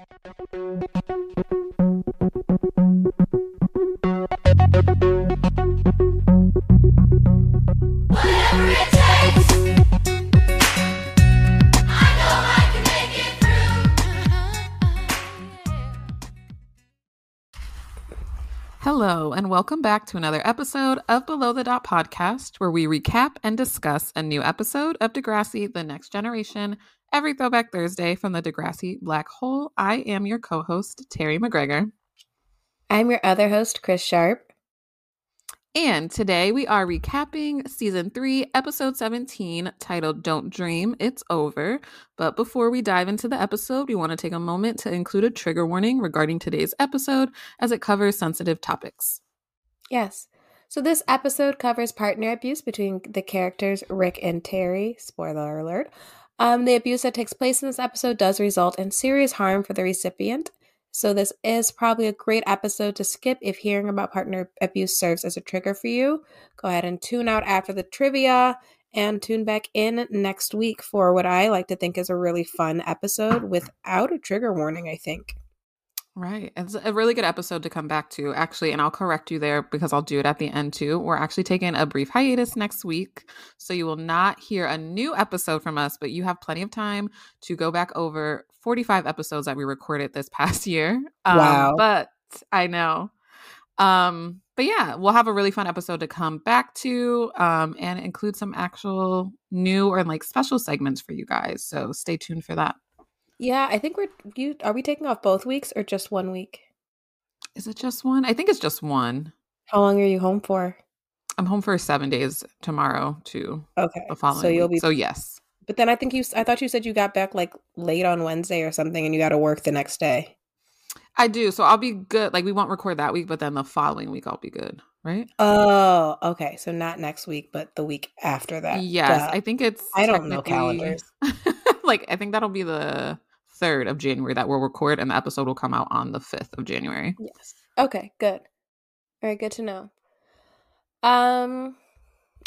Hello, and welcome back to another episode of Below the Dot podcast, where we recap and discuss a new episode of Degrassi The Next Generation every Throwback Thursday from the Degrassi Black Hole. I am your co host, Terri McGregor. I'm your other host, Chris Sharp. And today we are recapping season three, episode 17, titled Don't Dream, It's Over. But before we dive into the episode, we want to take a moment to include a trigger warning regarding today's episode as it covers sensitive topics. Yes. So this episode covers partner abuse between the characters Rick and Terri. Spoiler alert. Um, the abuse that takes place in this episode does result in serious harm for the recipient. So, this is probably a great episode to skip if hearing about partner abuse serves as a trigger for you. Go ahead and tune out after the trivia and tune back in next week for what I like to think is a really fun episode without a trigger warning, I think. Right. It's a really good episode to come back to, actually. And I'll correct you there because I'll do it at the end too. We're actually taking a brief hiatus next week. So you will not hear a new episode from us, but you have plenty of time to go back over 45 episodes that we recorded this past year. Um, wow. But I know. Um, but yeah, we'll have a really fun episode to come back to um, and include some actual new or like special segments for you guys. So stay tuned for that. Yeah, I think we're you are we taking off both weeks or just one week? Is it just one? I think it's just one. How long are you home for? I'm home for seven days tomorrow to okay. The following so you'll week. be so yes. But then I think you I thought you said you got back like late on Wednesday or something and you got to work the next day. I do. So I'll be good. Like we won't record that week, but then the following week I'll be good, right? Oh, okay. So not next week, but the week after that. Yes, Duh. I think it's I don't know calendars. like I think that'll be the 3rd of January that we'll record, and the episode will come out on the 5th of January. Yes. Okay, good. Very good to know. Um,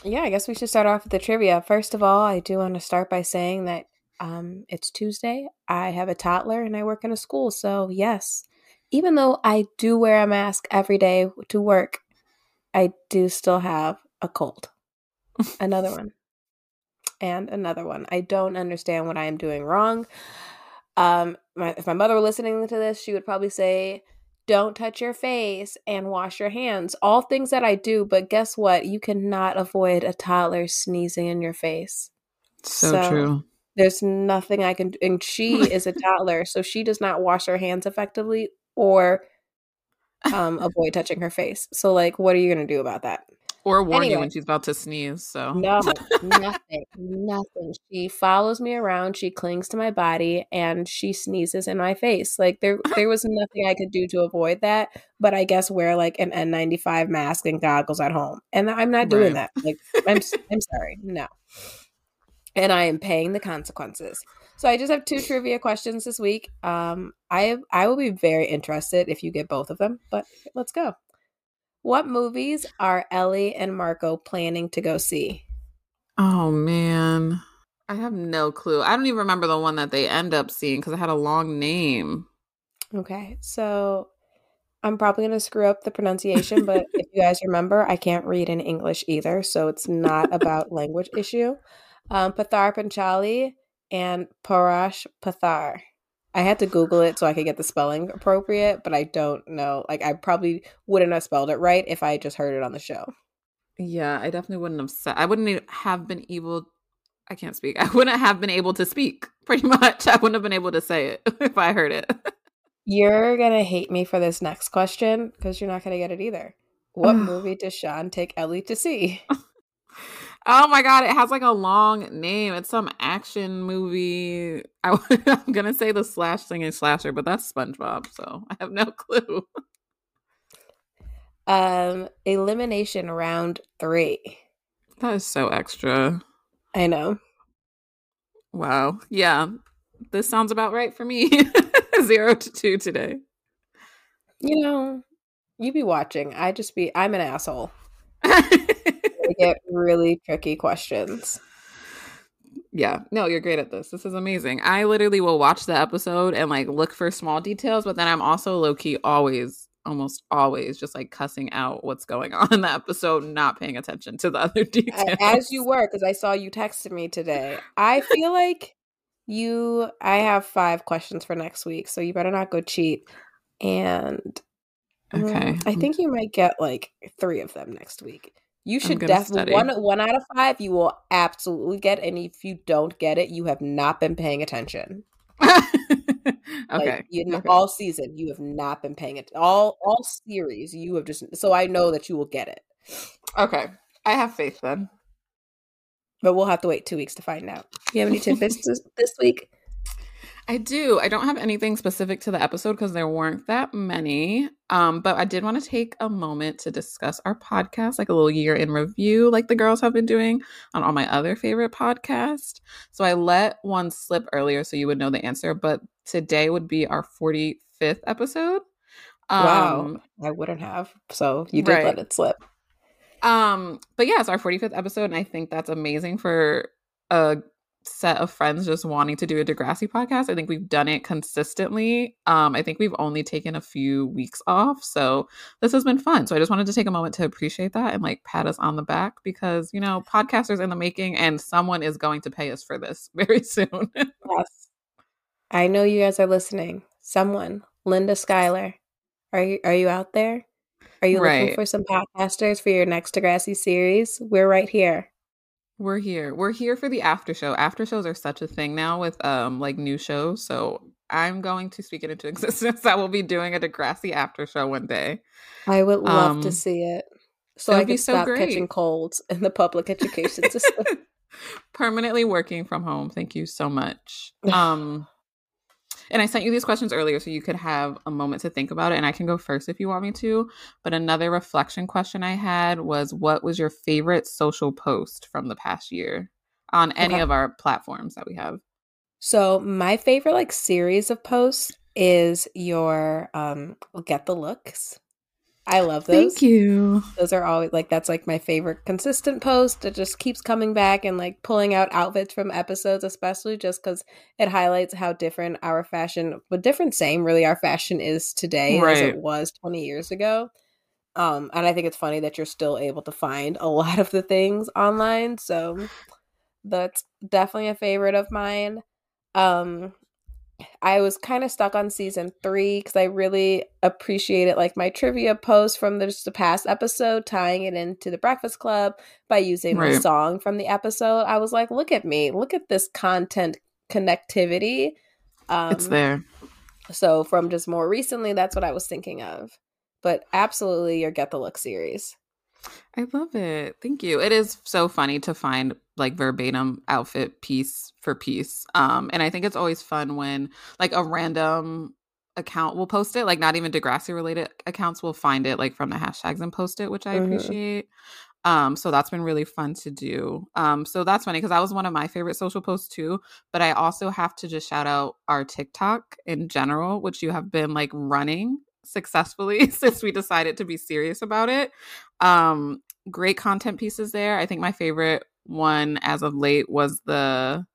yeah, I guess we should start off with the trivia. First of all, I do want to start by saying that um, it's Tuesday. I have a toddler and I work in a school. So, yes, even though I do wear a mask every day to work, I do still have a cold. another one. And another one. I don't understand what I am doing wrong. Um, my, if my mother were listening to this, she would probably say, don't touch your face and wash your hands. All things that I do, but guess what? You cannot avoid a toddler sneezing in your face. So, so true. There's nothing I can do. And she is a toddler, so she does not wash her hands effectively or um, avoid touching her face. So, like, what are you going to do about that? Or warn anyway, you when she's about to sneeze. So no, nothing, nothing. She follows me around. She clings to my body, and she sneezes in my face. Like there, there was nothing I could do to avoid that. But I guess wear like an N95 mask and goggles at home, and I'm not doing right. that. Like I'm, I'm sorry, no. And I am paying the consequences. So I just have two trivia questions this week. Um, I I will be very interested if you get both of them. But let's go. What movies are Ellie and Marco planning to go see? Oh man. I have no clue. I don't even remember the one that they end up seeing because it had a long name. Okay. So I'm probably going to screw up the pronunciation, but if you guys remember, I can't read in English either. So it's not about language issue. Um, Pather Panchali and Parash Pathar. I had to Google it so I could get the spelling appropriate, but I don't know. Like, I probably wouldn't have spelled it right if I just heard it on the show. Yeah, I definitely wouldn't have said. I wouldn't have been able. I can't speak. I wouldn't have been able to speak. Pretty much, I wouldn't have been able to say it if I heard it. You're gonna hate me for this next question because you're not gonna get it either. What movie does Sean take Ellie to see? Oh my god, it has like a long name. It's some action movie. I, am gonna say the slash thing singing slasher, but that's SpongeBob, so I have no clue. Um, elimination round three. That is so extra. I know. Wow. Yeah, this sounds about right for me. Zero to two today. You know, you be watching. I just be. I'm an asshole get really tricky questions. Yeah, no, you're great at this. This is amazing. I literally will watch the episode and like look for small details, but then I'm also low key always, almost always, just like cussing out what's going on in the episode, not paying attention to the other details. As you were, because I saw you texted me today. I feel like you. I have five questions for next week, so you better not go cheat. And okay, um, I think you might get like three of them next week. You should definitely one one out of five you will absolutely get, and if you don't get it, you have not been paying attention. okay. Like you okay. all season, you have not been paying it. All all series, you have just. So I know that you will get it, Okay. I have faith then. but we'll have to wait two weeks to find out. You have any tidbits this, this week? I do. I don't have anything specific to the episode because there weren't that many. Um, but I did want to take a moment to discuss our podcast, like a little year in review, like the girls have been doing on all my other favorite podcasts. So I let one slip earlier so you would know the answer, but today would be our 45th episode. wow, Um, I wouldn't have. So you did right. let it slip. Um, but yeah, it's our 45th episode, and I think that's amazing for a set of friends just wanting to do a Degrassi podcast. I think we've done it consistently. Um, I think we've only taken a few weeks off, so this has been fun. So I just wanted to take a moment to appreciate that and like pat us on the back because you know, podcasters in the making, and someone is going to pay us for this very soon. Yes, I know you guys are listening. Someone, Linda Schuyler, are you are you out there? Are you looking for some podcasters for your next Degrassi series? We're right here. We're here. We're here for the after show. After shows are such a thing now with um like new shows. So I'm going to speak it into existence that we'll be doing a Degrassi after show one day. I would love to Um, see it. So I would be can so stop great. catching colds in the public education system. Permanently working from home. Thank you so much. Um and I sent you these questions earlier so you could have a moment to think about it and I can go first if you want me to. But another reflection question I had was what was your favorite social post from the past year on any Okay. of our platforms that we have? So my favorite like series of posts is your um get the looks. I love those. Thank you. Those are always like that's like my favorite consistent post. It just keeps coming back and like pulling out outfits from episodes, especially just because it highlights how different our fashion, but different same really our fashion is today as it was 20 years ago. Um, and I think it's funny that you're still able to find a lot of the things online. So that's definitely a favorite of mine. Um, I was kind of stuck on season three because I really appreciated like my trivia post from the, just the past episode, tying it into the Breakfast Club by using the song from the episode. I was like, look at me, look at this content connectivity. Um, it's there. So from just more recently, that's what I was thinking of. But absolutely, your Get the Look series. I love it. Thank you. It is so funny to find like verbatim outfit piece for piece. Um, and I think it's always fun when like a random account will post it, like not even Degrassi related accounts will find it like from the hashtags and post it, which I Mhm. appreciate. Um, so that's been really fun to do. Um, so that's funny because that was one of my favorite social posts too. But I also have to just shout out our TikTok in general, which you have been like running successfully since we decided to be serious about it. Um, great content pieces there. I think my favorite one as of late was the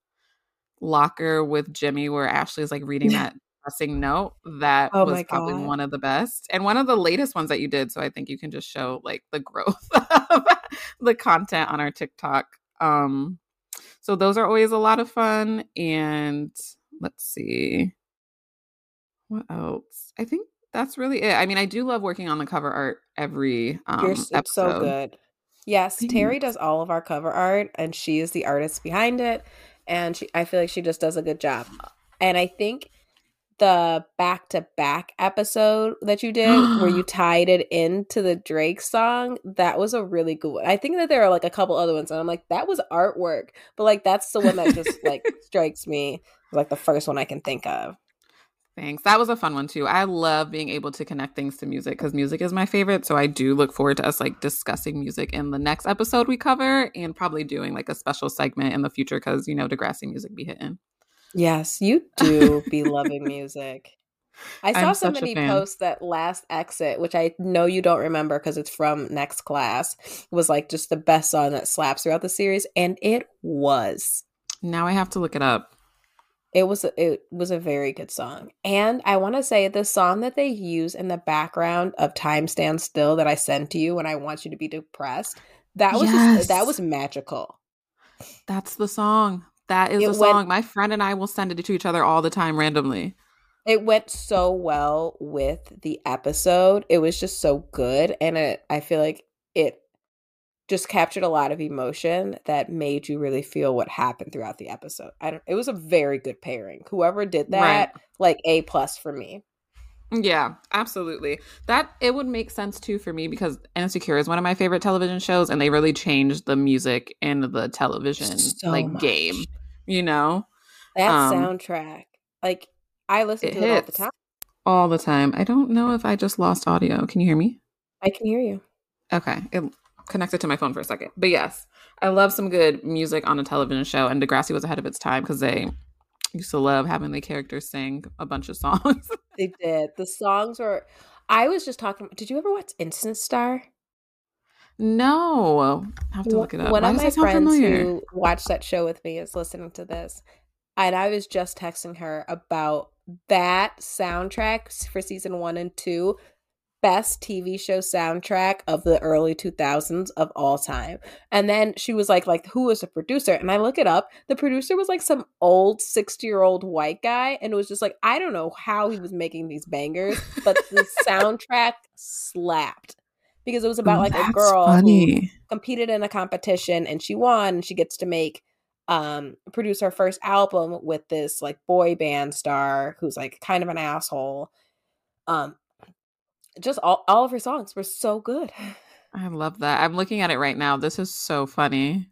locker with Jimmy where Ashley's like reading that depressing note. That Oh was probably God. one of the best. And one of the latest ones that you did. So I think you can just show like the growth of the content on our TikTok. Um so those are always a lot of fun. And let's see. What else? I think that's really it. I mean, I do love working on the cover art every um You're, it's so good. Yes, Terri does all of our cover art, and she is the artist behind it. And she, I feel like she just does a good job. And I think the back to back episode that you did, where you tied it into the Drake song, that was a really good one. I think that there are like a couple other ones, and I'm like, that was artwork, but like that's the one that just like strikes me like the first one I can think of. Thanks. That was a fun one too. I love being able to connect things to music because music is my favorite. So I do look forward to us like discussing music in the next episode we cover and probably doing like a special segment in the future because you know Degrassi music be hitting. Yes, you do be loving music. I saw I'm somebody post that last exit, which I know you don't remember because it's from next class, was like just the best song that slaps throughout the series, and it was. Now I have to look it up. It was it was a very good song. And I want to say the song that they use in the background of Time Stands Still that I sent to you when I want you to be depressed, that was yes. just, that was magical. That's the song. That is it the song. Went, My friend and I will send it to each other all the time randomly. It went so well with the episode. It was just so good and it I feel like it just captured a lot of emotion that made you really feel what happened throughout the episode. I don't, it was a very good pairing. Whoever did that, right. like A plus for me. Yeah, absolutely. That it would make sense too for me because Insecure is one of my favorite television shows, and they really changed the music and the television so like much. game. You know that um, soundtrack. Like I listen to it all the time. All the time. I don't know if I just lost audio. Can you hear me? I can hear you. Okay. It connected to my phone for a second. But yes, I love some good music on a television show, and Degrassi was ahead of its time because they used to love having the characters sing a bunch of songs. they did. The songs were. I was just talking. Did you ever watch Instant Star? No, I have to look it up. One Why of my friends familiar? who watched that show with me is listening to this, and I was just texting her about that soundtrack for season one and two best TV show soundtrack of the early 2000s of all time. And then she was like like who was the producer? And I look it up. The producer was like some old 60-year-old white guy and it was just like I don't know how he was making these bangers, but the soundtrack slapped. Because it was about like a girl funny. who competed in a competition and she won and she gets to make um produce her first album with this like boy band star who's like kind of an asshole um just all, all of her songs were so good. I love that. I'm looking at it right now. This is so funny.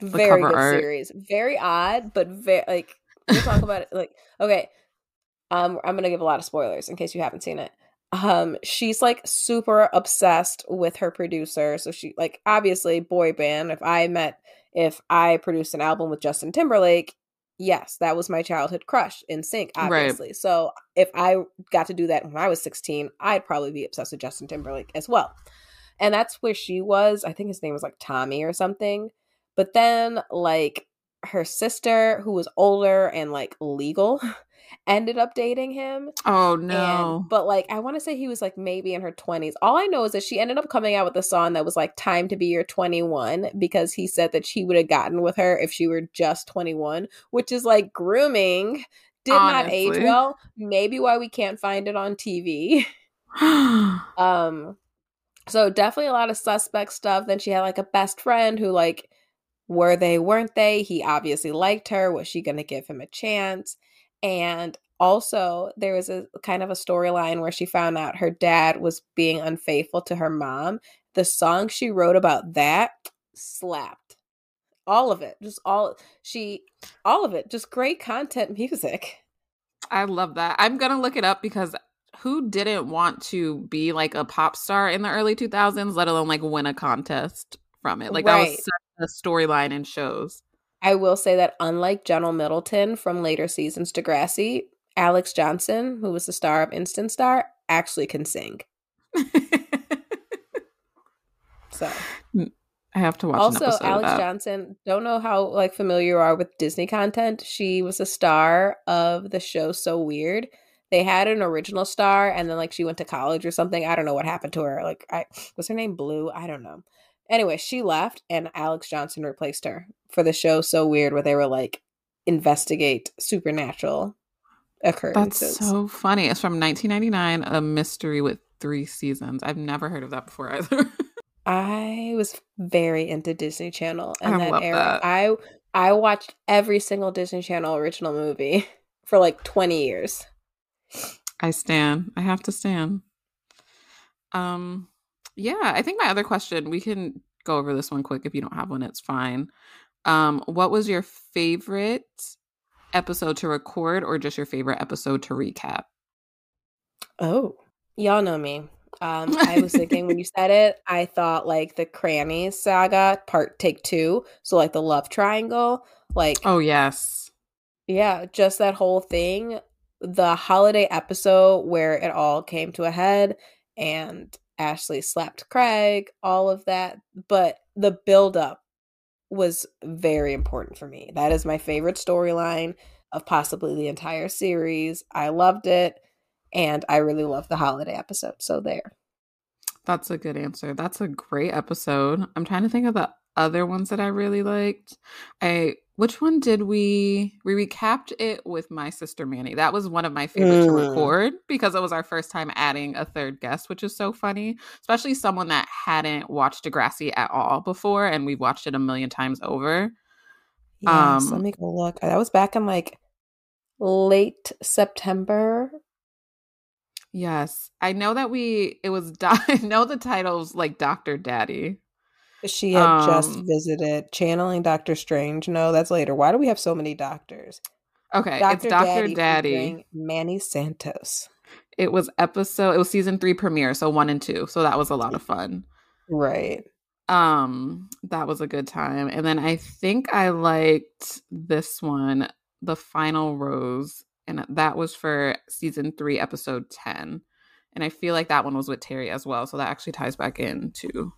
The very good art. series. Very odd, but very like we'll talk about it like okay. Um I'm gonna give a lot of spoilers in case you haven't seen it. Um she's like super obsessed with her producer. So she like obviously boy band. If I met if I produced an album with Justin Timberlake, yes, that was my childhood crush NSYNC, obviously. Right. So if I got to do that when I was 16, I'd probably be obsessed with Justin Timberlake as well. And that's where she was. I think his name was like Tommy or something. But then, like, her sister, who was older and like legal, ended up dating him. Oh no. And, but like I want to say he was like maybe in her 20s. All I know is that she ended up coming out with a song that was like time to be your 21 because he said that she would have gotten with her if she were just 21, which is like grooming. Did Honestly. not age well. Maybe why we can't find it on TV. um so definitely a lot of suspect stuff. Then she had like a best friend who like were they, weren't they? He obviously liked her. Was she going to give him a chance? And also, there was a kind of a storyline where she found out her dad was being unfaithful to her mom. The song she wrote about that slapped. All of it. Just all she all of it. Just great content music. I love that. I'm going to look it up because who didn't want to be like a pop star in the early 2000s, let alone like win a contest from it? Like right. that was such a storyline in shows. I will say that unlike Jenna Middleton from later seasons Degrassi, Alexz Johnson, who was the star of Instant Star, actually can sing. so mm, I have to watch. Also, Alexz Johnson. Don't know how like familiar you are with Disney content. She was a star of the show So Weird. They had an original star, and then like she went to college or something. I don't know what happened to her. Like, I was her name Blue. I don't know. Anyway, she left and Alexz Johnson replaced her for the show So Weird, where they were like investigate supernatural occurrences. That's so funny. It's from 1999, a mystery with three seasons. I've never heard of that before either. I was very into Disney Channel and I that era. That. I I watched every single Disney Channel original movie for like 20 years. I stand. I have to stand. Um yeah, I think my other question, we can go over this one quick. If you don't have one, it's fine. Um, what was your favorite episode to record or just your favorite episode to recap? Oh, y'all know me. Um, I was thinking when you said it, I thought like the Cranny saga part take two. So like the love triangle. Like Oh yes. Yeah, just that whole thing. The holiday episode where it all came to a head and Ashley slapped Craig, all of that. But the build up was very important for me. That is my favorite storyline of possibly the entire series. I loved it and I really love the holiday episode. So there. That's a good answer. That's a great episode. I'm trying to think of the other ones that I really liked. I which one did we we recapped it with my sister Manny. That was one of my favorite mm. to record because it was our first time adding a third guest, which is so funny, especially someone that hadn't watched Degrassi at all before and we've watched it a million times over. Yes, um, let me go look. That was back in like late September. Yes, I know that we. It was. I know the title's like Doctor Daddy. She had um, just visited channeling Doctor Strange. No, that's later. Why do we have so many doctors? Okay, Dr. it's Doctor Daddy, Daddy. Manny Santos. It was episode. It was season three premiere, so one and two. So that was a lot of fun. Right. Um, that was a good time. And then I think I liked this one, The Final Rose, and that was for season three, episode ten. And I feel like that one was with Terri as well. So that actually ties back into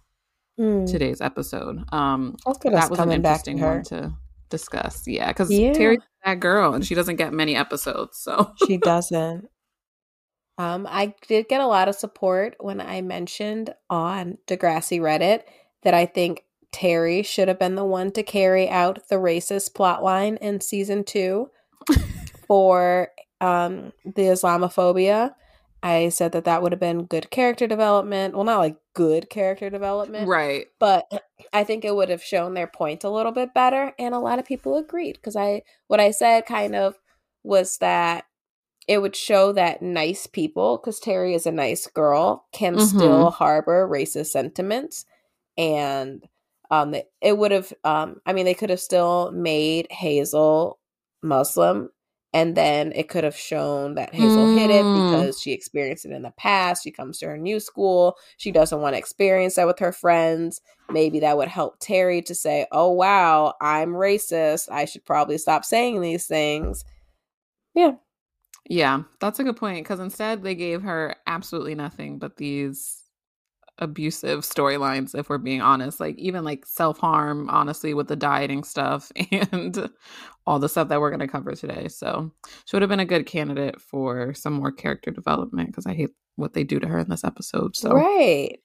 mm. today's episode. Um, that was an interesting one to discuss. Yeah, because yeah. Terri's that girl and she doesn't get many episodes. So she doesn't. Um, I did get a lot of support when I mentioned on Degrassi Reddit that I think Terri should have been the one to carry out the racist plotline in season two for um, the Islamophobia. I said that that would have been good character development. Well, not like good character development. Right. But I think it would have shown their point a little bit better. And a lot of people agreed because I, what I said kind of was that it would show that nice people, because Terri is a nice girl, can mm-hmm. still harbor racist sentiments. And um, it would have, um, I mean, they could have still made Hazel Muslim and then it could have shown that Hazel mm. hid it because she experienced it in the past. She comes to her new school. She doesn't want to experience that with her friends. Maybe that would help Terri to say, oh, wow, I'm racist. I should probably stop saying these things. Yeah. Yeah, that's a good point because instead they gave her absolutely nothing but these abusive storylines if we're being honest like even like self-harm honestly with the dieting stuff and all the stuff that we're going to cover today. So she would have been a good candidate for some more character development because i hate what they do to her in this episode so. Right.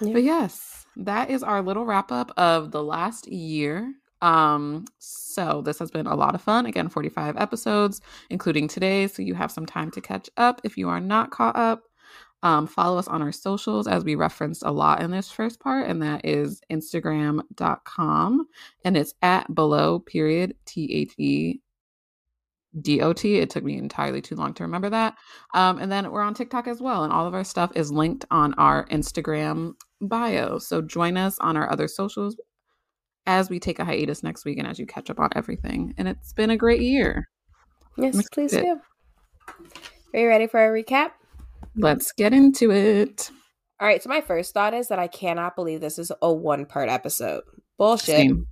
But yes that is our little wrap up of the last year. Um so this has been a lot of fun. Again 45 episodes including today so you have some time to catch up if you are not caught up um, follow us on our socials as we referenced a lot in this first part, and that is Instagram.com and it's at below period T H E D O T. It took me entirely too long to remember that. Um, and then we're on TikTok as well, and all of our stuff is linked on our Instagram bio. So join us on our other socials as we take a hiatus next week and as you catch up on everything. And it's been a great year. Yes, please do. Are you ready for a recap? Let's get into it. All right. So, my first thought is that I cannot believe this is a one part episode. Bullshit. Same.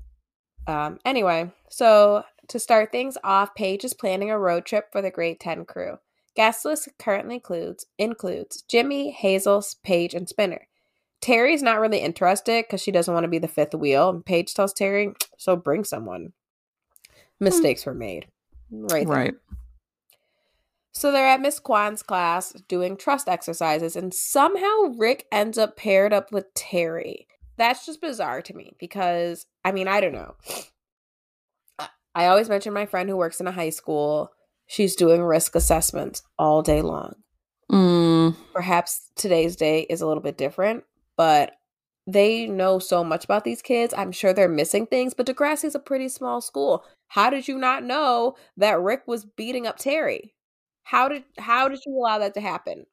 Um, anyway, so to start things off, Paige is planning a road trip for the Grade 10 crew. Guest list currently includes includes Jimmy, Hazel, Paige, and Spinner. Terri's not really interested because she doesn't want to be the fifth wheel. And Paige tells Terri, so bring someone. Mistakes were made. Right. There. So they're at Miss Kwan's class doing trust exercises, and somehow Rick ends up paired up with Terri. That's just bizarre to me because, I mean, I don't know. I always mention my friend who works in a high school. She's doing risk assessments all day long. Mm. Perhaps today's day is a little bit different, but they know so much about these kids. I'm sure they're missing things, but Degrassi is a pretty small school. How did you not know that Rick was beating up Terri? How did how did you allow that to happen?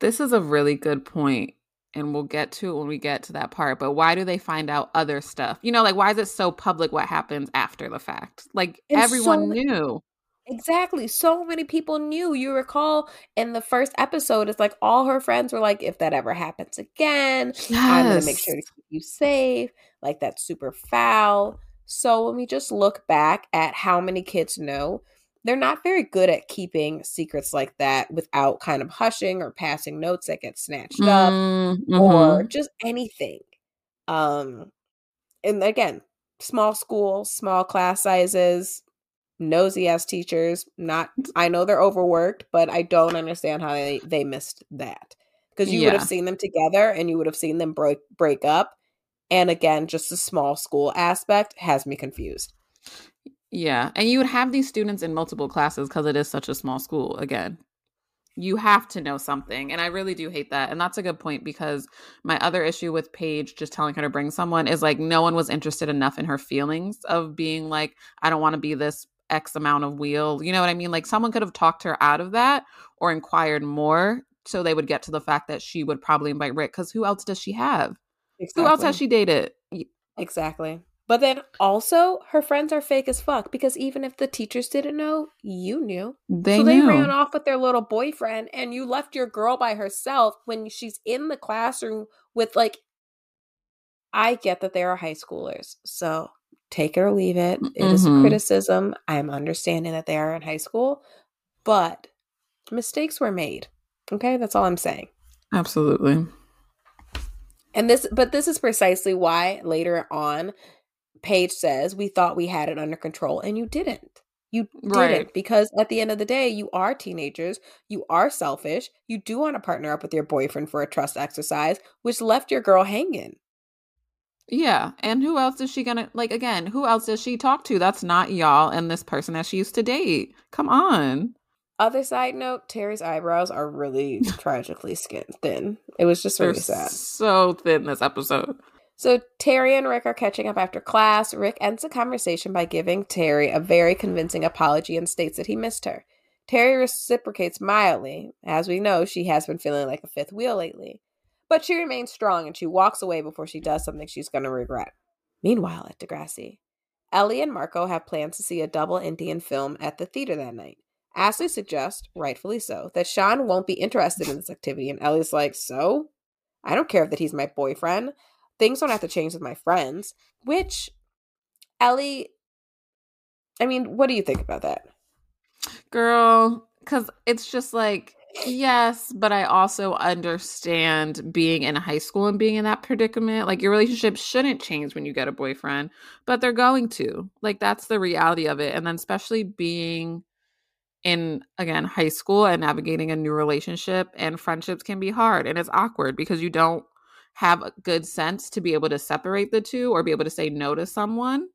This is a really good point and we'll get to it when we get to that part. But why do they find out other stuff? You know, like why is it so public what happens after the fact? Like and everyone so, knew. Exactly. So many people knew. You recall in the first episode, it's like all her friends were like, if that ever happens again, yes. I'm gonna make sure to keep you safe. Like that's super foul. So when we just look back at how many kids know, they're not very good at keeping secrets like that without kind of hushing or passing notes that get snatched up mm, mm-hmm. or just anything. Um and again, small school, small class sizes, nosy ass teachers. Not, I know they're overworked, but I don't understand how they they missed that because you Yeah. would have seen them together and you would have seen them break break up. And again, just the small school aspect has me confused. Yeah. And you would have these students in multiple classes because it is such a small school again. You have to know something. And I really do hate that. And that's a good point because my other issue with Paige just telling her to bring someone is like no one was interested enough in her feelings of being like, I don't want to be this X amount of wheel. You know what I mean? Like someone could have talked her out of that or inquired more so they would get to the fact that she would probably invite Rick. Because who else does she have? Who else has she dated? Exactly. But then also, her friends are fake as fuck because even if the teachers didn't know, you knew. They so they knew. ran off with their little boyfriend, and you left your girl by herself when she's in the classroom with, like, I get that they are high schoolers. So take it or leave it. It is Mhm. criticism. I am understanding that they are in high school, but mistakes were made. Okay. That's all I'm saying. Absolutely. And this, but this is precisely why later on, Paige says, We thought we had it under control, and you didn't. You didn't Right. because at the end of the day, you are teenagers. You are selfish. You do want to partner up with your boyfriend for a trust exercise, which left your girl hanging. Yeah. And who else is she gonna like again, who else does she talk to? That's not y'all and this person that she used to date. Come on. Other side note, Terri's eyebrows are really tragically skin thin. It was just They're really sad. so thin this episode. So Terri and Rick are catching up after class. Rick ends the conversation by giving Terri a very convincing apology and states that he missed her. Terri reciprocates mildly. As we know, she has been feeling like a fifth wheel lately. But she remains strong and she walks away before she does something she's going to regret. Meanwhile, at Degrassi, Ellie and Marco have plans to see a double Indian film at the theater that night. Ashley suggests, rightfully so, that Sean won't be interested in this activity, and Ellie's like, So? I don't care that he's my boyfriend things don't have to change with my friends which ellie i mean what do you think about that Girl, cuz it's just like yes, but I also understand being in high school and being in that predicament. Like your relationship shouldn't change when you get a boyfriend, but they're going to. Like that's the reality of it. And then especially being in again high school and navigating a new relationship and friendships can be hard and it's awkward because you don't have a good sense to be able to separate the two or be able to say no to someone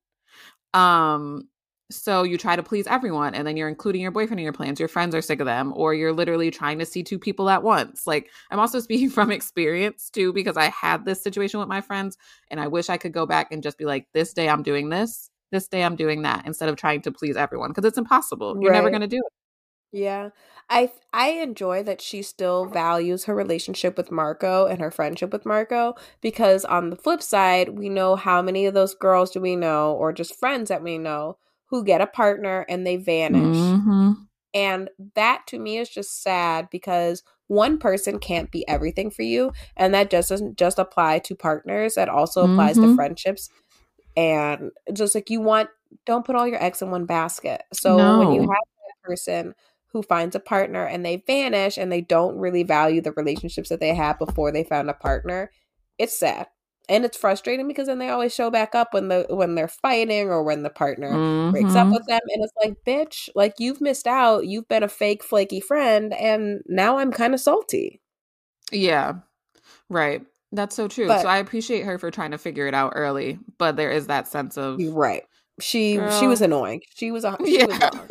um so you try to please everyone and then you're including your boyfriend in your plans your friends are sick of them or you're literally trying to see two people at once like i'm also speaking from experience too because i had this situation with my friends and i wish i could go back and just be like this day i'm doing this this day i'm doing that instead of trying to please everyone because it's impossible you're never going to do it yeah i i enjoy that she still values her relationship with marco and her friendship with marco because on the flip side we know how many of those girls do we know or just friends that we know who get a partner and they vanish Mhm. And that to me is just sad because one person can't be everything for you. And that just doesn't just apply to partners, that also applies to Mhm. friendships. And just like you want, don't put all your eggs in one basket. So when you have that person who finds a partner and they vanish and they don't really value the relationships that they had before they found a partner, it's sad. And it's frustrating because then they always show back up when the when they're fighting or when the partner breaks up Mhm. with them and it's like bitch like you've missed out you've been a fake flaky friend and now i'm kind of salty Yeah. Right. That's so true. But- so I appreciate her for trying to figure it out early, but there is that sense of right she she was annoying she was a she was Yeah. wrong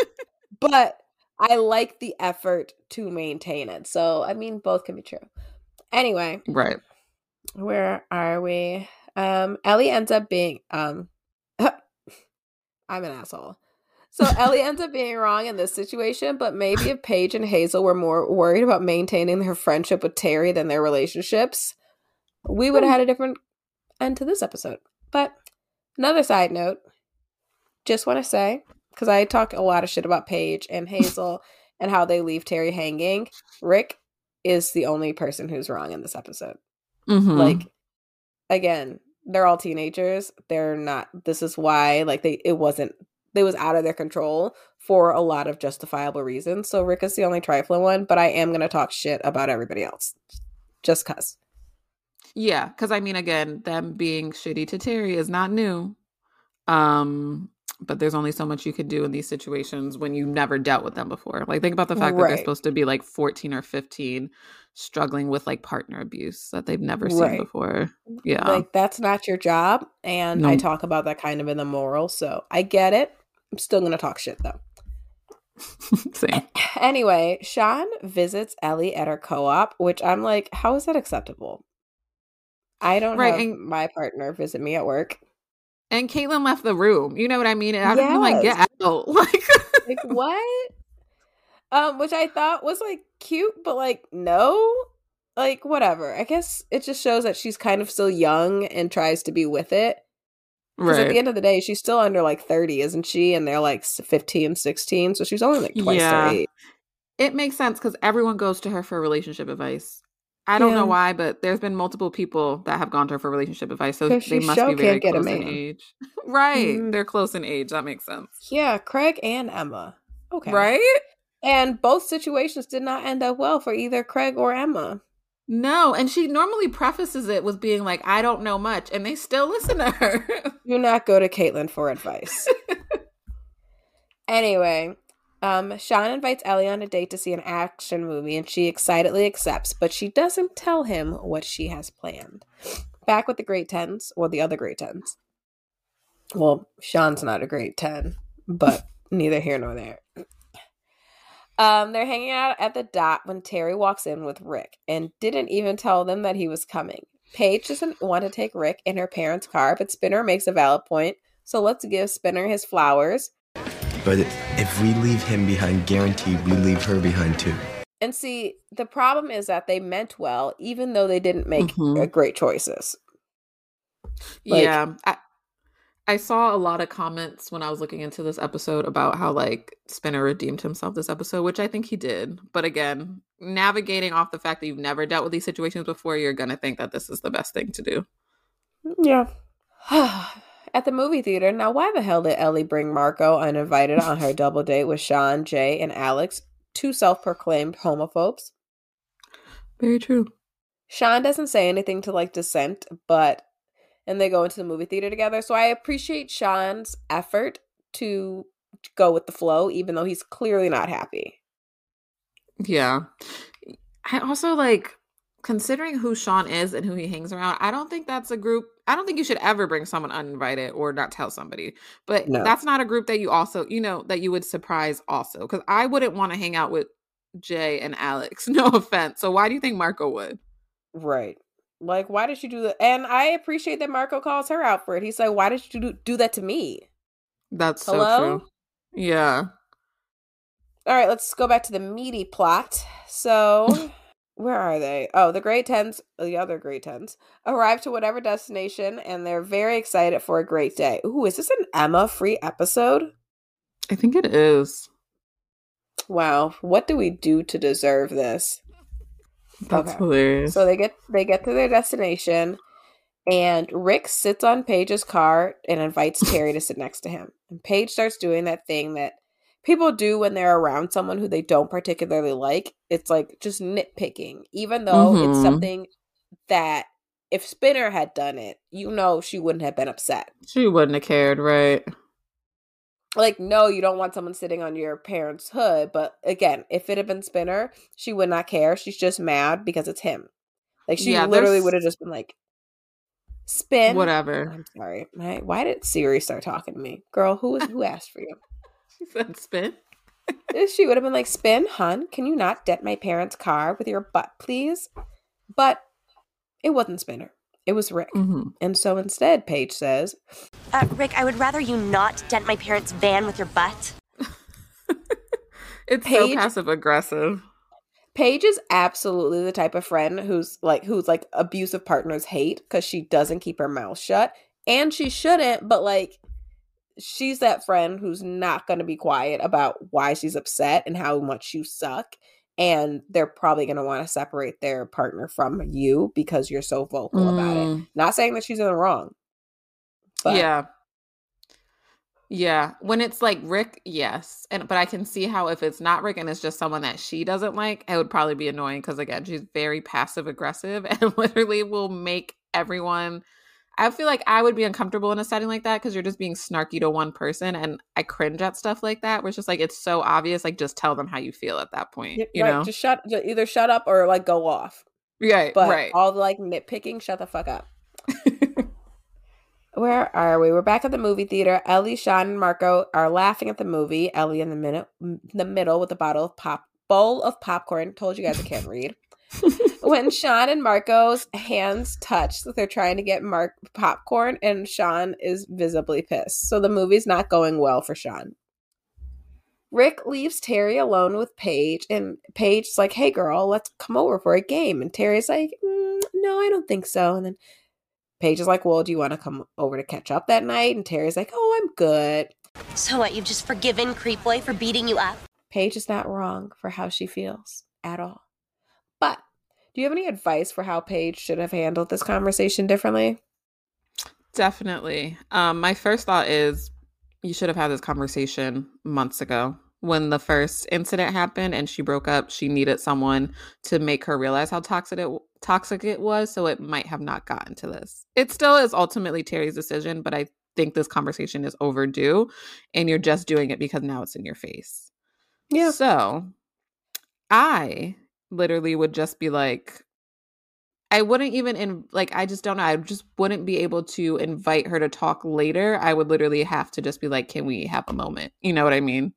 but i like the effort to maintain it so i mean both can be true. Anyway right. where are we? Um ellie ends up being um i'm an asshole. So ellie ends up being wrong in this situation but maybe if paige and hazel were more worried about maintaining their friendship with terri than their relationships we would have had a different end to this episode. But another side note just want to say because i talk a lot of shit about paige and hazel and how they leave terri hanging. Rick is the only person who's wrong in this episode. Mhm. like again they're all teenagers. They're not this is why like they it wasn't They was out of their control for a lot of justifiable reasons. So rick is the only trifling one but i am going to talk shit about everybody else. Just cuz yeah, because I mean, again, them being shitty to Terri is not new. Um, but there's only so much you could do in these situations when you've never dealt with them before. Like think about the fact right. that they're supposed to be like 14 or 15 struggling with like partner abuse that they've never seen right. before. Yeah. Like that's not your job and no. I talk about that kind of in the moral. So I get it. I'm still going to talk shit though. Same. Anyway, Sean visits Ellie at her co-op, which I'm like, how is that acceptable? I don't right, have and- my partner visit me at work. And Caitlin left the room. You know what I mean? And I yes. like get out. Like, like what? Um, which I thought was like cute, but like no, like whatever. I guess it just shows that she's kind of still young and tries to be with it. Because right. at the end of the day, she's still under like 30, isn't she? And they're like 15, 16. So she's only like twice yeah. their age. It makes sense because everyone goes to her for relationship advice. I don't yeah. know why, but there's been multiple people that have gone to her for relationship advice, so they must be very close in age. right, mm-hmm. they're close in age. That makes sense. Yeah, Craig and Emma. Okay, right. And both situations did not end up well for either Craig or Emma. No, and she normally prefaces it with being like, "I don't know much," and they still listen to her. Do not go to Caitlin for advice. anyway, um, Sean invites Ellie on a date to see an action movie, and she excitedly accepts, but she doesn't tell him what she has planned. Back with the Great Tens, or the other Great Tens. Well, Sean's not a Great Ten, but neither here nor there. Um, they're hanging out at the dot when Terri walks in with Rick and didn't even tell them that he was coming. Paige doesn't want to take Rick in her parents' car, but Spinner makes a valid point. So let's give Spinner his flowers. But if we leave him behind, guaranteed we leave her behind too. And see, the problem is that they meant well, even though they didn't make mm-hmm. great choices. Like, yeah. I, I saw a lot of comments when I was looking into this episode about how like Spinner redeemed himself this episode, which I think he did. But again, navigating off the fact that you've never dealt with these situations before, you're going to think that this is the best thing to do. Yeah. At the movie theater, now why the hell did Ellie bring Marco uninvited on her double date with Sean, Jay, and Alex, two self proclaimed homophobes? Very true. Sean doesn't say anything to like dissent, but and they go into the movie theater together. So I appreciate Sean's effort to go with the flow, even though he's clearly not happy. Yeah. I also like considering who Sean is and who he hangs around, I don't think that's a group. I don't think you should ever bring someone uninvited or not tell somebody. But no. that's not a group that you also, you know, that you would surprise also. Because I wouldn't want to hang out with Jay and Alex. No offense. So why do you think Marco would? Right. Like, why did you do that? And I appreciate that Marco calls her out for it. He's like, why did you do, do that to me? That's Hello? so true. Yeah. All right, let's go back to the meaty plot. So, where are they? Oh, the Great Tens, uh, the other Great Tens, arrive to whatever destination and they're very excited for a great day. Ooh, is this an Emma free episode? I think it is. Wow. What do we do to deserve this? That's okay. hilarious. So they get they get to their destination, and Rick sits on Paige's car and invites Terri to sit next to him. And Paige starts doing that thing that people do when they're around someone who they don't particularly like. It's like just nitpicking, even though mm-hmm. it's something that if Spinner had done it, you know she wouldn't have been upset. She wouldn't have cared, right? like no you don't want someone sitting on your parents hood but again if it had been spinner she would not care she's just mad because it's him like she yeah, literally would have just been like spin whatever i'm sorry my, why did siri start talking to me girl who was who asked for you she said spin she would have been like spin hun can you not dent my parents car with your butt please but it wasn't spinner it was Rick. Mm-hmm. And so instead, Paige says, uh, Rick, I would rather you not dent my parents' van with your butt. it's Paige, so passive aggressive. Paige is absolutely the type of friend who's like who's like abusive partners hate because she doesn't keep her mouth shut. And she shouldn't, but like she's that friend who's not going to be quiet about why she's upset and how much you suck and they're probably going to want to separate their partner from you because you're so vocal mm. about it. Mm. Not saying that she's in the wrong. But yeah. Yeah, when it's like Rick, yes. And but I can see how if it's not Rick and it's just someone that she doesn't like, it would probably be annoying cuz again, she's very passive aggressive and literally will make everyone I feel like I would be uncomfortable in a setting like that because you're just being snarky to one person, and I cringe at stuff like that. Where it's just like it's so obvious. Like, just tell them how you feel at that point. You right, know, just shut, just either shut up or like go off. right, But right. all the like nitpicking, shut the fuck up. Where are we? We're back at the movie theater. Ellie, Sean, and Marco are laughing at the movie. Ellie in the minute, the middle with a bottle of pop, bowl of popcorn. Told you guys I can't read. when Sean and Marco's hands touch, they're trying to get Mark popcorn, and Sean is visibly pissed. So the movie's not going well for Sean. Rick leaves Terri alone with Paige, and Paige's like, "Hey, girl, let's come over for a game." And Terri's like, "Mm, "No, I don't think so." And then Paige is like, "Well, do you want to come over to catch up that night?" And Terri's like, "Oh, I'm good." So what, you've just forgiven Creep Boy for beating you up? Paige is not wrong for how she feels at all. Do you have any advice for how Paige should have handled this conversation differently? Definitely. Um, my first thought is you should have had this conversation months ago when the first incident happened and she broke up. She needed someone to make her realize how toxic it toxic it was, so it might have not gotten to this. It still is ultimately Terri's decision, but I think this conversation is overdue, and you're just doing it because now it's in your face. Yeah. So I literally would just be like, I wouldn't even in like I just don't know. I just wouldn't be able to invite her to talk later. I would literally have to just be like, "Can we have a moment?" You know what I mean?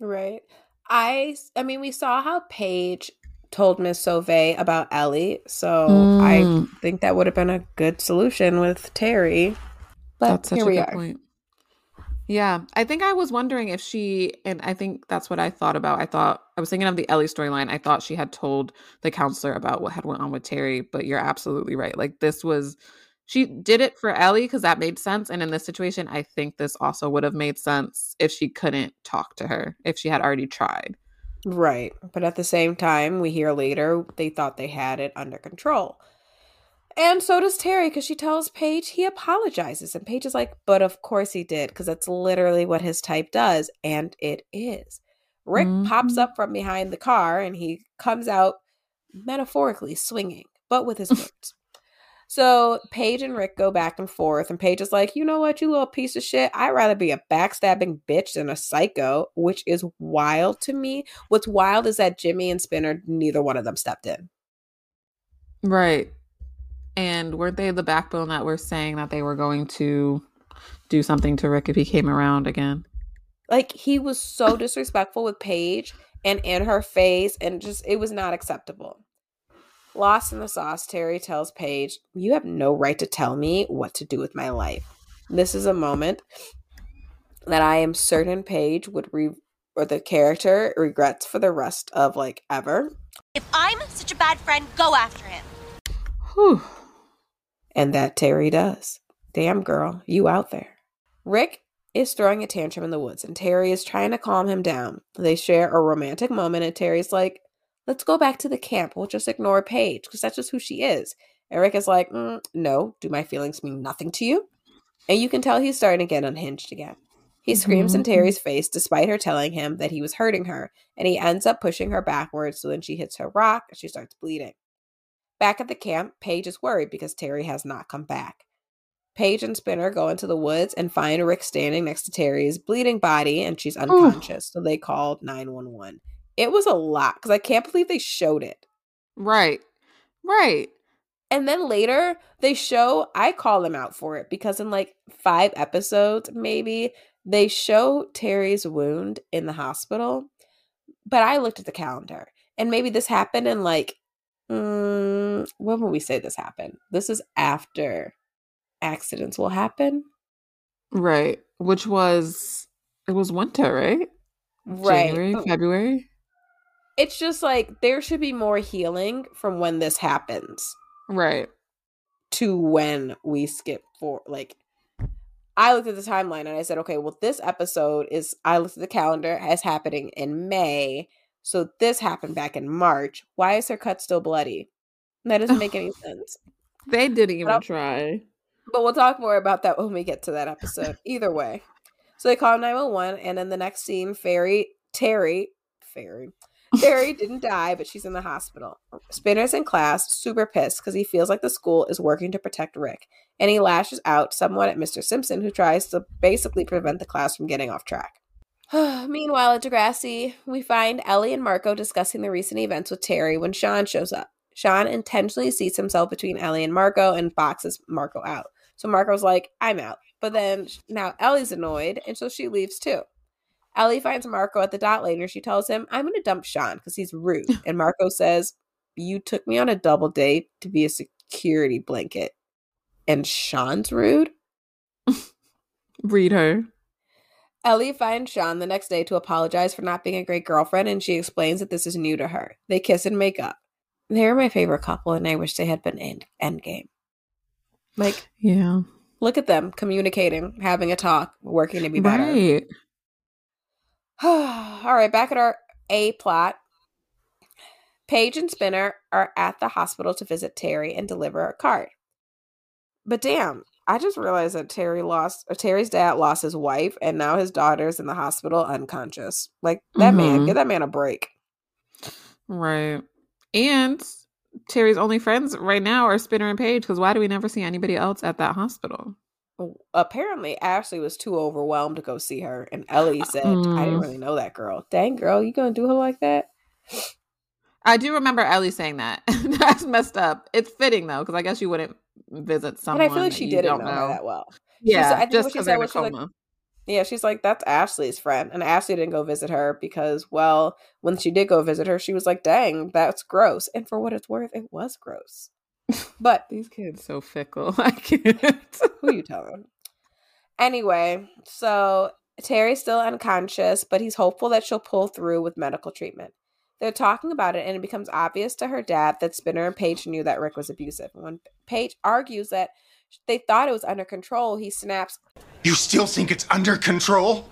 Right. I I mean, we saw how Paige told Miss Sauve about Ellie, so I Mm. think that would have been a good solution with Terri. But That's such here a we good are. point. Yeah, I think I was wondering if she, and I think that's what I thought about. I thought I was thinking of the Ellie storyline. I thought she had told the counselor about what had went on with Terri, but you're absolutely right. Like this was, she did it for Ellie because that made sense, and in this situation, I think this also would have made sense if she couldn't talk to her if she had already tried. Right. But at the same time, we hear later they thought they had it under control. And so does Terri because she tells Paige he apologizes. And Paige is like, but of course he did because that's literally what his type does. And it is. Rick pops Mhm. up from behind the car and he comes out metaphorically swinging, but with his words. So Paige and Rick go back and forth, and Paige is like, you know what, you little piece of shit. I'd rather be a backstabbing bitch than a psycho, which is wild to me. What's wild is that Jimmy and Spinner, neither one of them stepped in. Right. And weren't they the backbone that were saying that they were going to do something to Rick if he came around again? Like he was so disrespectful with Paige and in her face, and just it was not acceptable. Lost in the sauce, Terri tells Paige, You have no right to tell me what to do with my life. This is a moment that I am certain Paige would re or the character regrets for the rest of like ever. If I'm such a bad friend, go after him. Whew. And that Terri does. Damn girl, you out there. Rick is throwing a tantrum in the woods and Terri is trying to calm him down. They share a romantic moment and Terri's like, let's go back to the camp. We'll just ignore Paige because that's just who she is. And Rick is like, "Mm, no, do my feelings mean nothing to you? And you can tell he's starting to get unhinged again. He screams in Mhm. Terri's face despite her telling him that he was hurting her, and he ends up pushing her backwards so then she hits her rock and she starts bleeding. Back at the camp, Paige is worried because Terri has not come back. Paige and Spinner go into the woods and find Rick standing next to Terri's bleeding body and she's unconscious. So they called 911. It was a lot because I can't believe they showed it. Right. Right. And then later they show, I call them out for it because in like five episodes, maybe, they show Terri's wound in the hospital. But I looked at the calendar and maybe this happened in like, mm, when will we say this happened? This is after accidents will happen. Right. Which was it was winter, right? Right. January, But February. It's just like there should be more healing from when this happens. Right. to when we skip for like I looked at the timeline and I said, okay, well, this episode is I looked at the calendar as happening in May. So this happened back in March. Why is her cut still bloody? That doesn't make any sense. They didn't even Well- try. But we'll talk more about that when we get to that episode. Either way. So they call 911, and in the next scene, Fairy, Terri, Fairy, Terri didn't die, but she's in the hospital. Spinner's in class, super pissed because he feels like the school is working to protect Rick, and he lashes out somewhat at Mr. Simpson, who tries to basically prevent the class from getting off track. Meanwhile, at Degrassi, we find Ellie and Marco discussing the recent events with Terri when Sean shows up. Sean intentionally seats himself between Ellie and Marco and boxes Marco out. So Marco's like, I'm out. But then now Ellie's annoyed, and so she leaves too. Ellie finds Marco at the dot later. She tells him, I'm going to dump Sean because he's rude. And Marco says, You took me on a double date to be a security blanket. And Sean's rude? Read her. Ellie finds Sean the next day to apologize for not being a great girlfriend, and she explains that this is new to her. They kiss and make up. They're my favorite couple, and I wish they had been in Endgame. Like, Yeah. look at them communicating, having a talk, working to be better. Right. All right, back at our A plot. Paige and Spinner are at the hospital to visit Terri and deliver a card. But damn, I just realized that Terri lost or Terri's dad lost his wife and now his daughter's in the hospital unconscious. Like that man, Mhm. give that man a break. Right. And Terri's only friends right now are Spinner and Paige because why do we never see anybody else at that hospital? Apparently Ashley was too overwhelmed to go see her and Ellie said, I Mm. didn't really know that girl. Dang girl, you gonna do her like that? I do remember Ellie saying that. That's messed up. It's fitting though, because I guess you wouldn't visit someone. and I feel like she didn't don't know, her that well. Yeah, I think just what she because said they're in a was she like. Yeah, she's like, that's Ashley's friend. And Ashley didn't go visit her because, well, when she did go visit her, she was like, dang, that's gross. And for what it's worth, it was gross. But These kids so fickle. I can't. who are you telling? Anyway, so Terri's still unconscious, but he's hopeful that she'll pull through with medical treatment. They're talking about it, and it becomes obvious to her dad that Spinner and Paige knew that Rick was abusive. When Paige argues that they thought it was under control, he snaps, You still think it's under control?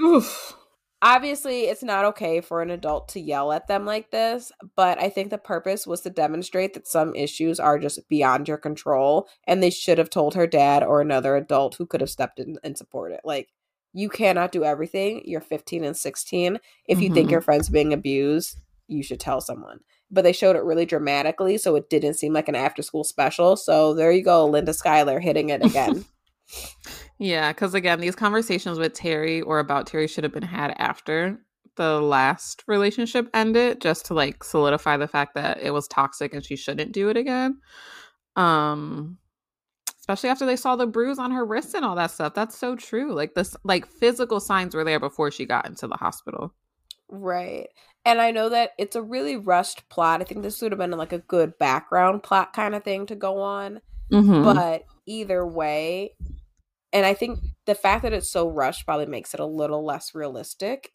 Oof. obviously it's not okay for an adult to yell at them like this but i think the purpose was to demonstrate that some issues are just beyond your control and they should have told her dad or another adult who could have stepped in and supported like you cannot do everything you're 15 and 16 if you think Mhm. your friend's being abused you should tell someone but they showed it really dramatically so it didn't seem like an after school special so there you go linda schuyler hitting it again Yeah, because again, these conversations with Terri or about Terri should have been had after the last relationship ended, just to like solidify the fact that it was toxic and she shouldn't do it again. Um, especially after they saw the bruise on her wrist and all that stuff. That's so true. Like this, like physical signs were there before she got into the hospital. Right. And I know that it's a really rushed plot. I think this would have been like a good background plot kind of thing to go on. Mhm. But either way, and I think the fact that it's so rushed probably makes it a little less realistic.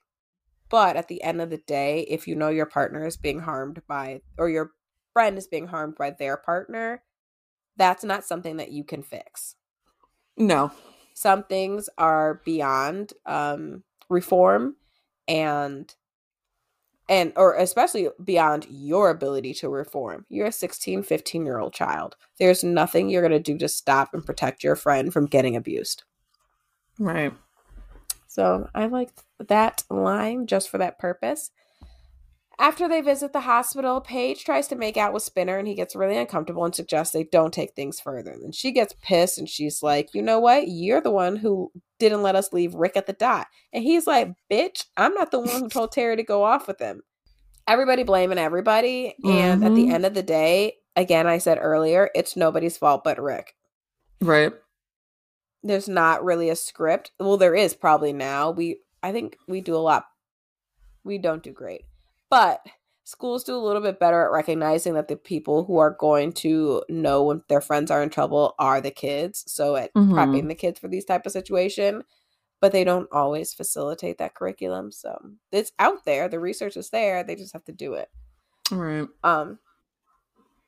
But at the end of the day, if you know your partner is being harmed by, or your friend is being harmed by their partner, that's not something that you can fix. no. Some things are beyond um, reform and and or especially beyond your ability to reform. You're a 16 15 year old child. There's nothing you're going to do to stop and protect your friend from getting abused. Right. so i like that line just for that purpose after they visit the hospital paige tries to make out with spinner and he gets really uncomfortable and suggests they don't take things further and she gets pissed and she's like you know what you're the one who didn't let us leave rick at the dot and he's like bitch i'm not the one who told terri to go off with him everybody blaming everybody and at the Mhm. end of the day again i said earlier it's nobody's fault but rick Right. there's not really a script. Well, there is probably now. We I think we do a lot. We don't do great. But schools do a little bit better at recognizing that the people who are going to know when their friends are in trouble are the kids. So at Mhm. prepping the kids for these type of situation, but they don't always facilitate that curriculum. So it's out there. The research is there. They just have to do it. Right. Um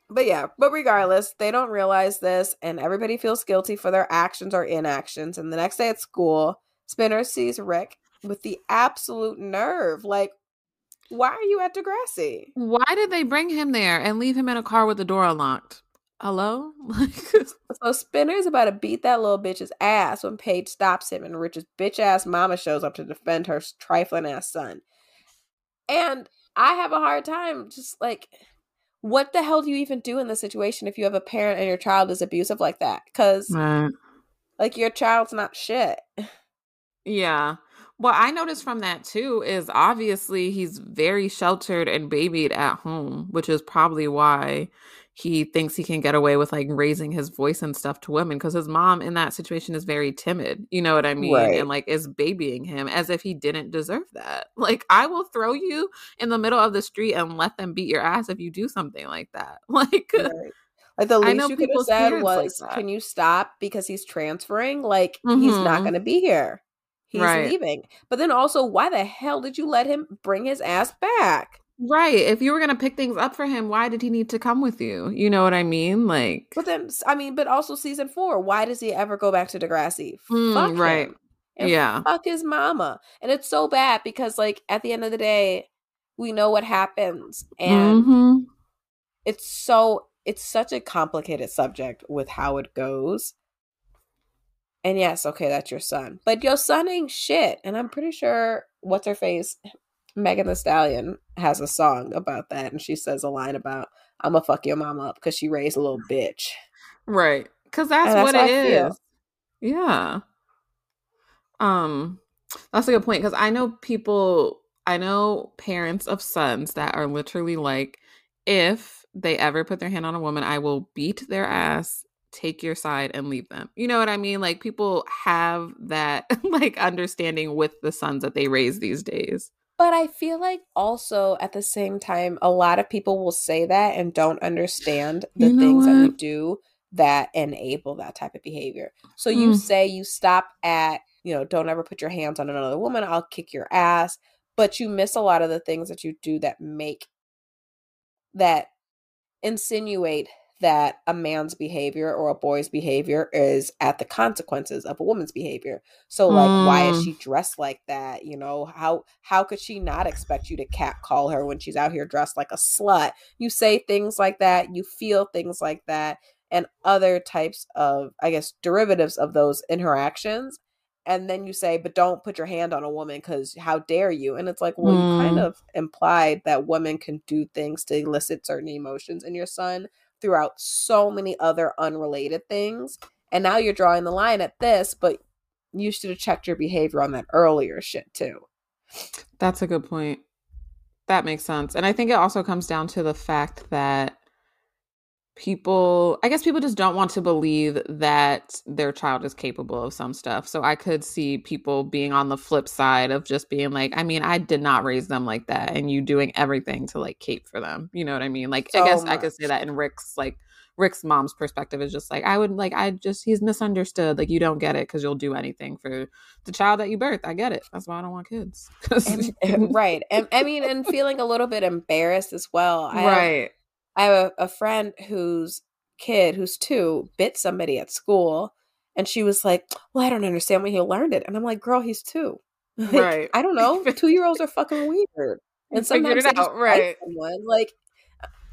but yeah, but regardless, they don't realize this and everybody feels guilty for their actions or inactions. And the next day at school, Spinner sees Rick with the absolute nerve. Like, why are you at Degrassi? Why did they bring him there and leave him in a car with the door unlocked? Hello? So Spinner's about to beat that little bitch's ass when Paige stops him and Rich's bitch ass mama shows up to defend her trifling ass son. And I have a hard time just like what the hell do you even do in this situation if you have a parent and your child is abusive like that? Because Right. like your child's not shit. Yeah. What I noticed from that too is obviously he's very sheltered and babied at home, which is probably why he thinks he can get away with like raising his voice and stuff to women because his mom in that situation is very timid. You know what I mean? Right. And like is babying him as if he didn't deserve that. Like I will throw you in the middle of the street and let them beat your ass if you do something like that. Like Right. Like the I least know you could have said parents like was, "Can you stop because he's transferring? Like he's not Mhm. going to be here. He's Right. leaving." But then also, why the hell did you let him bring his ass back? Right. If you were going to pick things up for him, why did he need to come with you? You know what I mean? Like, But then, I mean, but also season four. Why does he ever go back to Degrassi? Mm, fuck right. yeah. fuck his mama. And it's so bad because, like, at the end of the day, we know what happens, and Mhm. it's so it's such a complicated subject with how it goes. And yes, okay, that's your son, but your son ain't shit. And I'm pretty sure what's her face, Megan Thee Stallion, has a song about that, and she says a line about "I'm gonna fuck your mama up" because she raised a little bitch. Right. Because that's, that's what it I feel. Yeah. Um, that's a good point because I know people, I know parents of sons that are literally like, if they ever put their hand on a woman, I will beat their ass, take your side, and leave them. You know what I mean? Like people have that like understanding with the sons that they raise these days. But I feel like also at the same time, a lot of people will say that and don't understand the You know things that we do that enable that type of behavior. So you Mm. say you stop at, you know, don't ever put your hands on another woman, I'll kick your ass. But you miss a lot of the things that you do that make that insinuate that a man's behavior or a boy's behavior is at the consequences of a woman's behavior. So like why is Mm. she dressed like that? You know, how how could she not expect you to cat call her when she's out here dressed like a slut? You say things like that, you feel things like that and other types of I guess derivatives of those interactions. And then you say, but don't put your hand on a woman because how dare you? And it's like, well, you kind Mm. of implied that women can do things to elicit certain emotions in your son throughout so many other unrelated things. And now you're drawing the line at this, but you should have checked your behavior on that earlier shit too. That's a good point. That makes sense. And I think it also comes down to the fact that people, I guess people just don't want to believe that their child is capable of some stuff. So I could see people being on the flip side of just being like, I mean, I did not raise them like that. And you doing everything to like cape for them. You know what I mean? Like, I So guess I could say that in Rick's, like, Rick's mom's perspective is just like, I would like, I just, he's misunderstood. Like, you don't get it because you'll do anything for the child that you birth. I get it. That's why I don't want kids And, right. And I mean, and feeling a little bit embarrassed as well. I have, right. I have a, a friend whose kid, who's two, bit somebody at school. And she was like, Well, I don't understand when he learned it. And I'm like, Girl, he's two. Like, Right. I don't know. Two year olds are fucking weird. And sometimes it out, right. someone. Like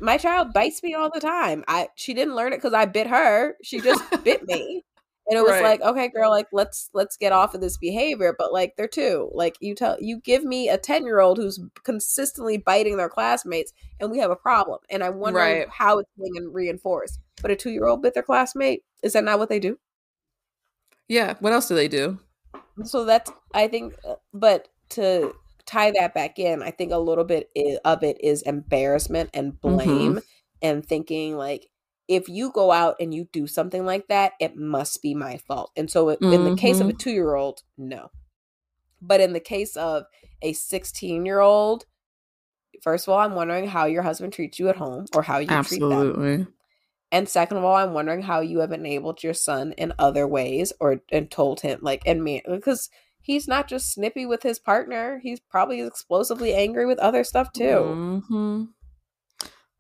my child bites me all the time. I she didn't learn it because I bit her. She just bit me. And it was Right. like, okay, girl, like let's let's get off of this behavior. But like they're two. Like you tell you give me a ten year old who's consistently biting their classmates, and we have a problem. And I wonder Right. how it's being reinforced. But a two year old bit their classmate. Is that not what they do? Yeah. What else do they do? so that's i think uh, but to tie that back in i think a little bit of it is embarrassment and blame and thinking like if you go out and you do something like that it must be my fault and so it- in the case of a 2 year old no but in the case of a 16 year old first of all i'm wondering how your husband treats you at home or how you treat them Absolutely. and second of all, I'm wondering how you have enabled your son in other ways or and told him like and me because he's not just snippy with his partner, he's probably explosively angry with other stuff too. hmm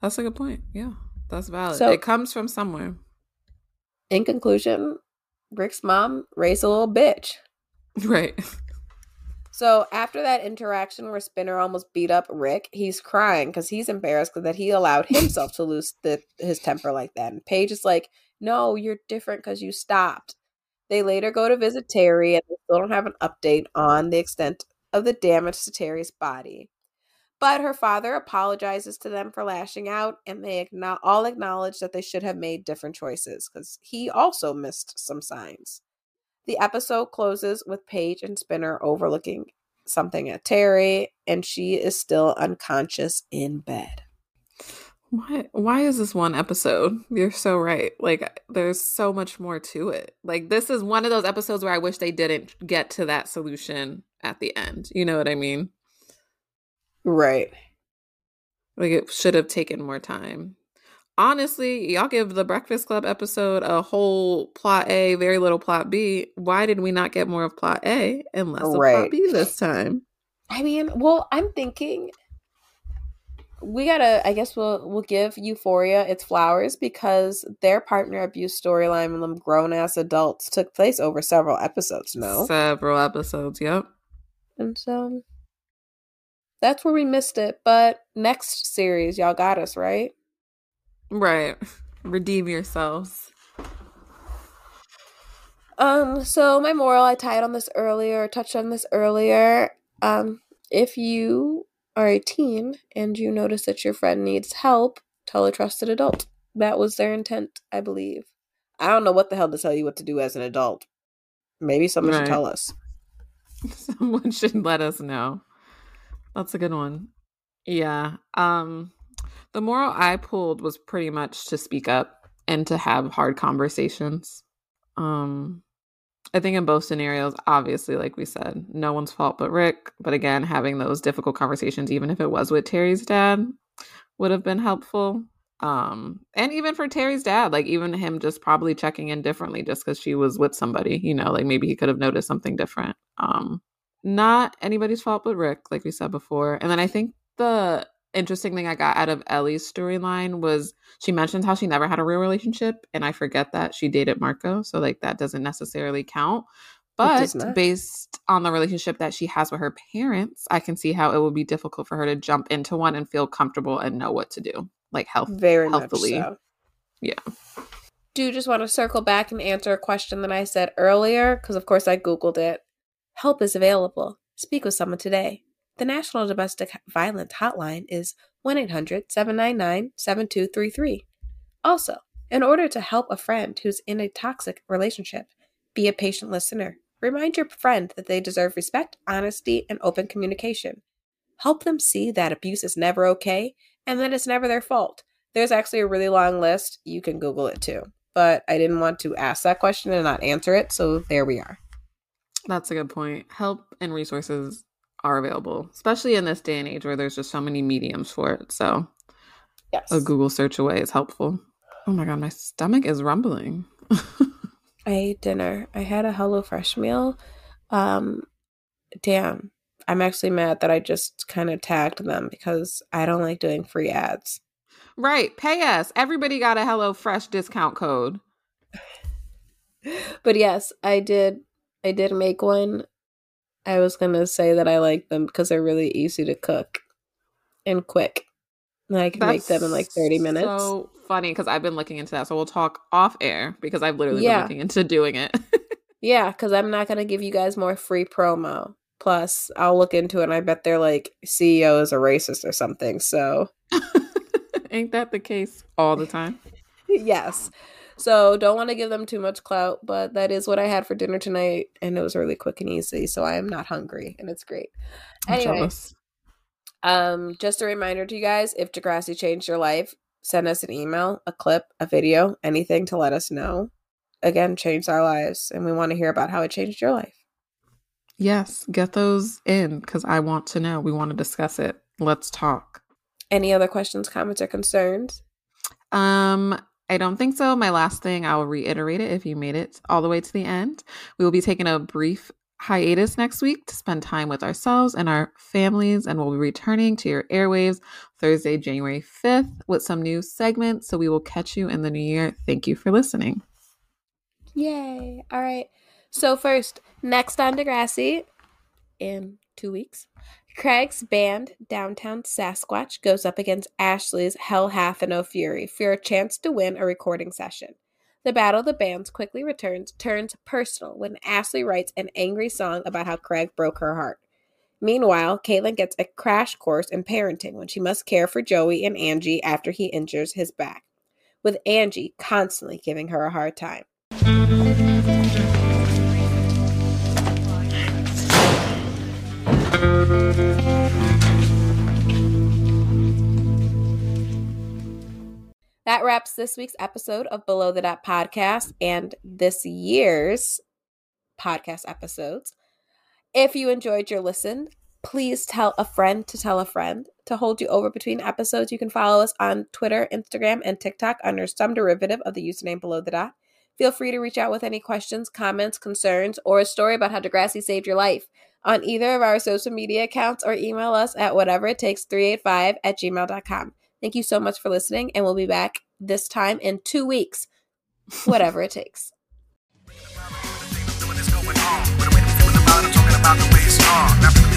That's a good point. Yeah. That's valid. So- it comes from somewhere. In conclusion, Rick's mom raised a little bitch. Right. So after that interaction where Spinner almost beat up Rick, he's crying because he's embarrassed that he allowed himself to lose the, his temper like that. And Paige is like, "No, you're different because you stopped." They later go to visit Terri, and they still don't have an update on the extent of the damage to Terri's body. But her father apologizes to them for lashing out, and they all acknowledge that they should have made different choices because he also missed some signs. The episode closes with Paige and Spinner overlooking something at Terri, and she is still unconscious in bed. Why why is this one episode? You're so right. Like there's so much more to it. Like this is one of those episodes where I wish they didn't get to that solution at the end. You know what I mean? Right. Like it should have taken more time. Honestly, y'all give the Breakfast Club episode a whole plot A, very little plot B. Why did we not get more of plot A and less of Right. plot B this time? I mean, well, I'm thinking we gotta. I guess we'll we'll give Euphoria its flowers because their partner abuse storyline with them grown ass adults took place over several episodes. No, Several episodes, yep. and so that's where we missed it. But next series, y'all got us right. Right. Redeem yourselves. Um, so my moral, I tied on this earlier, touched on this earlier. Um, if you are a teen and you notice that your friend needs help, tell a trusted adult. That was their intent, I believe. I don't know what the hell to tell you what to do as an adult. Maybe someone Right. should tell us. Someone should let us know. That's a good one. Yeah. Um the moral I pulled was pretty much to speak up and to have hard conversations. Um I think in both scenarios, obviously, like we said, no one's fault but Rick. But again, having those difficult conversations, even if it was with Terri's dad, would have been helpful. Um, and even for Terri's dad, like even him just probably checking in differently just because she was with somebody, you know, like maybe he could have noticed something different. Um, not anybody's fault but Rick, like we said before. And then I think the interesting thing I got out of Ellie's storyline was she mentions how she never had a real relationship, and I forget that she dated Marco, so like that doesn't necessarily count. But based on the relationship that she has with her parents, I can see how it would be difficult for her to jump into one and feel comfortable and know what to do, like health. Very healthily. much so. Yeah. Do just want to circle back and answer a question that I said earlier, because of course I Googled it. Help is available. Speak with someone today. The National Domestic Violence Hotline is 1 800 799 7233. Also, in order to help a friend who's in a toxic relationship, be a patient listener. Remind your friend that they deserve respect, honesty, and open communication. Help them see that abuse is never okay and that it's never their fault. There's actually a really long list. You can Google it too. But I didn't want to ask that question and not answer it, so there we are. That's a good point. Help and resources are available, especially in this day and age where there's just so many mediums for it. So Yes. a Google search away is helpful. Oh my god, my stomach is rumbling. I ate dinner. I had a HelloFresh meal. Um, damn. I'm actually mad that I just kind of tagged them because I don't like doing free ads. right, pay us. Everybody got a HelloFresh discount code. But yes, I did. I did make one. I was gonna say that I like them because they're really easy to cook and quick. And I can make them in like 30 minutes. So funny because I've been looking into that. So we'll talk off air because I've literally Yeah. been looking into doing it. Yeah, because I'm not gonna give you guys more free promo. Plus, I'll look into it and I bet their like CEO is a racist or something. So Ain't that the case all the time? yes. So don't want to give them too much clout, but that is what I had for dinner tonight, and it was really quick and easy. So I am not hungry, and it's great. I'm Anyway, um, just a reminder to you guys: if Degrassi changed your life, send us an email, a clip, a video, anything to let us know. Again, changed our lives, and we want to hear about how it changed your life. Yes, get those in because I want to know. We want to discuss it. Let's talk. Any other questions, comments, or concerns? Um, I don't think so. My last thing, I'll reiterate it if you made it all the way to the end. We will be taking a brief hiatus next week to spend time with ourselves and our families, and we'll be returning to your airwaves Thursday, January 5th, with some new segments. So we will catch you in the new year. Thank you for listening. Yay! All right. So first, next on Degrassi, in two weeks, Craig's band Downtown Sasquatch goes up against Ashley's Hell Half and No Fury for a chance to win a recording session. The battle of the bands quickly returns turns personal when Ashley writes an angry song about how Craig broke her heart. Meanwhile, Caitlin gets a crash course in parenting when she must care for Joey and Angie after he injures his back, with Angie constantly giving her a hard time. That wraps this week's episode of Below the Dot podcast and this year's podcast episodes. If you enjoyed your listen, please tell a friend to tell a friend to hold you over between episodes. You can follow us on Twitter, Instagram, and TikTok under some derivative of the username below the dot. Feel free to reach out with any questions, comments, concerns, or a story about how Degrassi saved your life on either of our social media accounts or email us at whatever it takes 385 at gmail.com. Thank you so much for listening, and we'll be back this time in two weeks, whatever it takes.